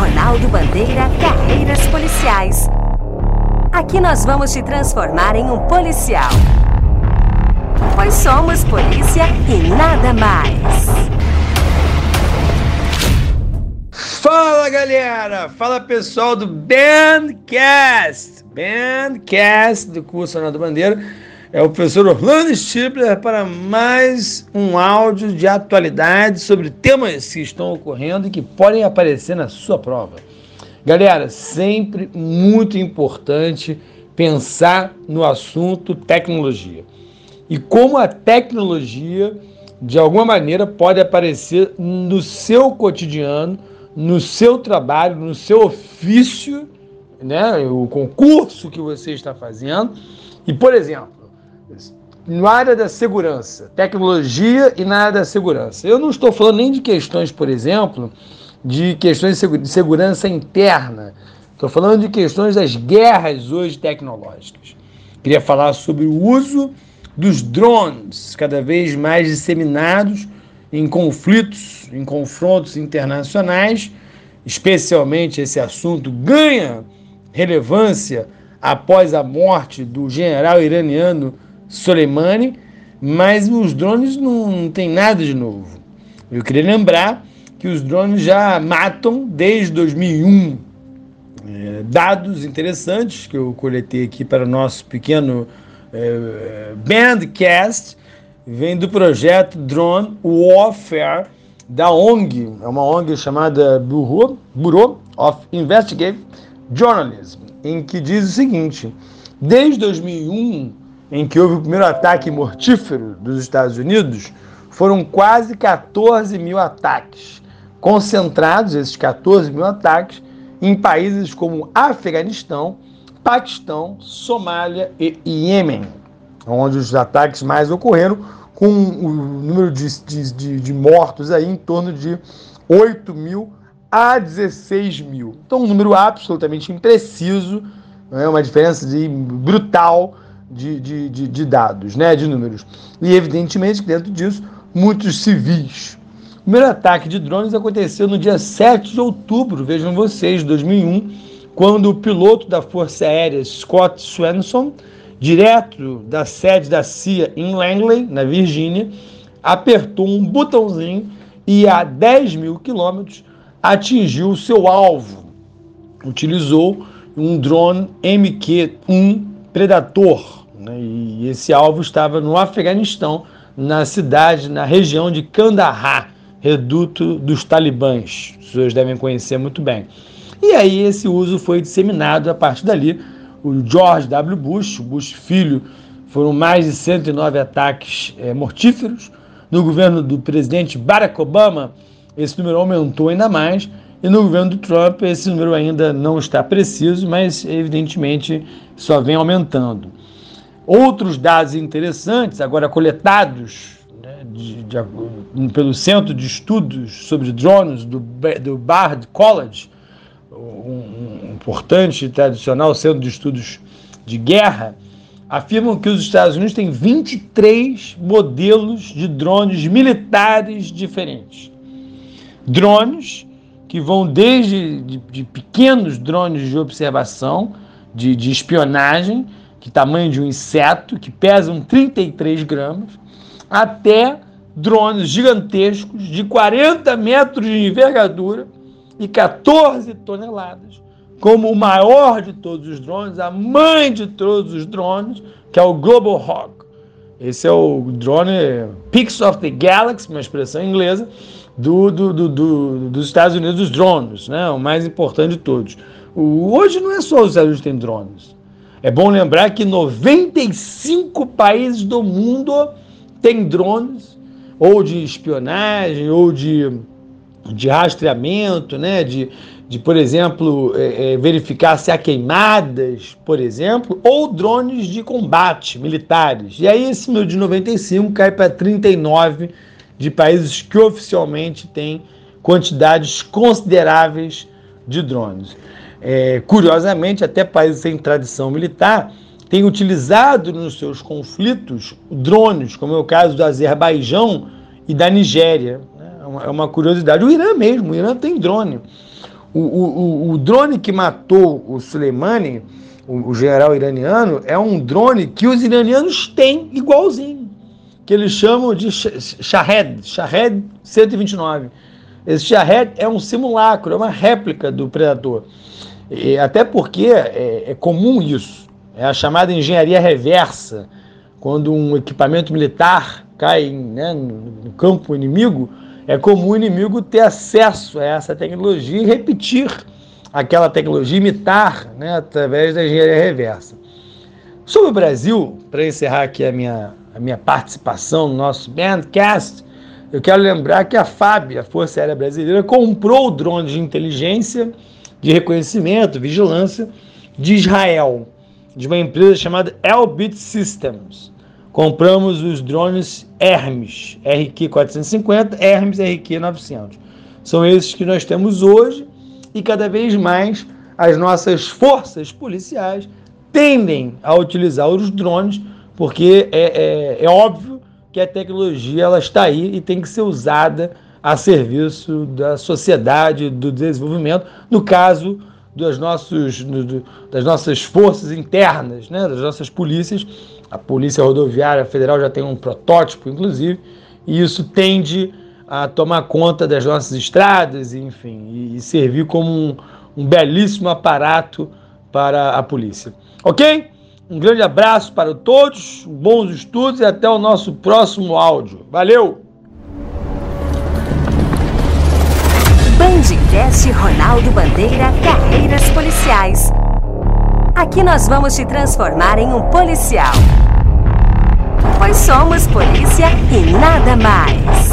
Ronaldo Bandeira Carreiras Policiais. Aqui nós vamos te transformar em um policial. Pois somos polícia e nada mais. Fala galera! Fala pessoal do Bandcast! Bandcast do curso Ronaldo Bandeira. É o professor Orlando Stipler para mais um áudio de atualidade sobre temas que estão ocorrendo e que podem aparecer na sua prova. Galera, sempre muito importante pensar no assunto tecnologia e como a tecnologia, de alguma maneira, pode aparecer no seu cotidiano, no seu trabalho, no seu ofício, né, o concurso que você está fazendo. E, por exemplo, na área da segurança, tecnologia e na área da segurança. Eu não estou falando nem de questões, por exemplo, de questões de segurança interna. Estou falando de questões das guerras hoje tecnológicas. Queria falar sobre o uso dos drones, cada vez mais disseminados em conflitos, em confrontos internacionais. Especialmente esse assunto ganha relevância após a morte do general iraniano Soleimani, mas os drones não, não tem nada de novo. Eu queria lembrar que os drones já matam desde 2001. É, dados interessantes que eu coletei aqui para o nosso pequeno é, Bandcast vem do projeto Drone Warfare da ONG, é uma ONG chamada Bureau, Bureau of Investigative Journalism, em que diz o seguinte: desde 2001 em que houve o primeiro ataque mortífero dos Estados Unidos, foram quase 14 mil ataques, concentrados esses 14 mil ataques em países como Afeganistão, Paquistão, Somália e Iêmen, onde os ataques mais ocorreram, com o número de, de, de mortos aí em torno de 8 mil a 16 mil. Então, um número absolutamente impreciso, é uma diferença de brutal de, de, de, de dados, né, de números. E evidentemente dentro disso, muitos civis. O primeiro ataque de drones aconteceu no dia 7 de outubro, vejam vocês, 2001, quando o piloto da Força Aérea Scott Swanson, direto da sede da CIA em Langley, na Virgínia, apertou um botãozinho e a 10 mil quilômetros atingiu seu alvo. Utilizou um drone MQ-1 Predator, né? E esse alvo estava no Afeganistão, na cidade, na região de Kandahar, reduto dos talibãs. Os senhores devem conhecer muito bem. E aí esse uso foi disseminado a partir dali. O George W. Bush, Bush filho, foram mais de 109 ataques é, mortíferos. No governo do presidente Barack Obama, esse número aumentou ainda mais. E no governo do Trump, esse número ainda não está preciso, mas evidentemente só vem aumentando. Outros dados interessantes, agora coletados né, de, de, pelo Centro de Estudos sobre Drones do, do Bard College, um, um importante e tradicional centro de estudos de guerra, afirmam que os Estados Unidos têm 23 modelos de drones militares diferentes. Drones que vão desde de, de pequenos drones de observação, de, de espionagem, que tamanho de um inseto, que pesam 33 gramas, até drones gigantescos de 40 metros de envergadura e 14 toneladas, como o maior de todos os drones, a mãe de todos os drones, que é o Global Hawk. Esse é o drone Pix of the Galaxy, uma expressão inglesa, do, do, do, do, dos Estados Unidos, dos drones, né? o mais importante de todos. O, hoje não é só os Estados Unidos que têm drones. É bom lembrar que 95 países do mundo têm drones, ou de espionagem, ou de, de rastreamento, né? de, de por exemplo, é, é, verificar se há queimadas, por exemplo, ou drones de combate militares. E aí esse número de 95 cai para 39 de países que oficialmente têm quantidades consideráveis de drones. É, curiosamente, até países sem tradição militar têm utilizado nos seus conflitos drones, como é o caso do Azerbaijão e da Nigéria. Né? É uma curiosidade. O Irã mesmo, o Irã tem drone. O, o, o drone que matou o Soleimani, o, o general iraniano, é um drone que os iranianos têm igualzinho, que eles chamam de Shahed, Shahed 129. Esse Shahed é um simulacro, é uma réplica do Predator. E, até porque é, é comum isso, é a chamada engenharia reversa, quando um equipamento militar cai né, no campo inimigo, é comum o inimigo ter acesso a essa tecnologia e repetir aquela tecnologia, imitar né, através da engenharia reversa. Sobre o Brasil, para encerrar aqui a minha, a minha participação no nosso Bandcast, eu quero lembrar que a FAB, a Força Aérea Brasileira, comprou o drone de inteligência, de reconhecimento, vigilância de Israel, de uma empresa chamada Elbit Systems compramos os drones Hermes RQ450, Hermes RQ900. São esses que nós temos hoje e cada vez mais as nossas forças policiais tendem a utilizar os drones porque é, é, é óbvio que a tecnologia ela está aí e tem que ser usada a serviço da sociedade, do desenvolvimento, no caso das, nossos, das nossas forças internas, né, das nossas polícias, a Polícia Rodoviária Federal já tem um protótipo, inclusive, e isso tende a tomar conta das nossas estradas, enfim, e servir como um, um belíssimo aparato para a polícia. Ok? Um grande abraço para todos, bons estudos e até o nosso próximo áudio. Valeu! Bandcast Ronaldo Bandeira Carreiras Policiais. Aqui nós vamos te transformar em um policial. Pois somos polícia e nada mais.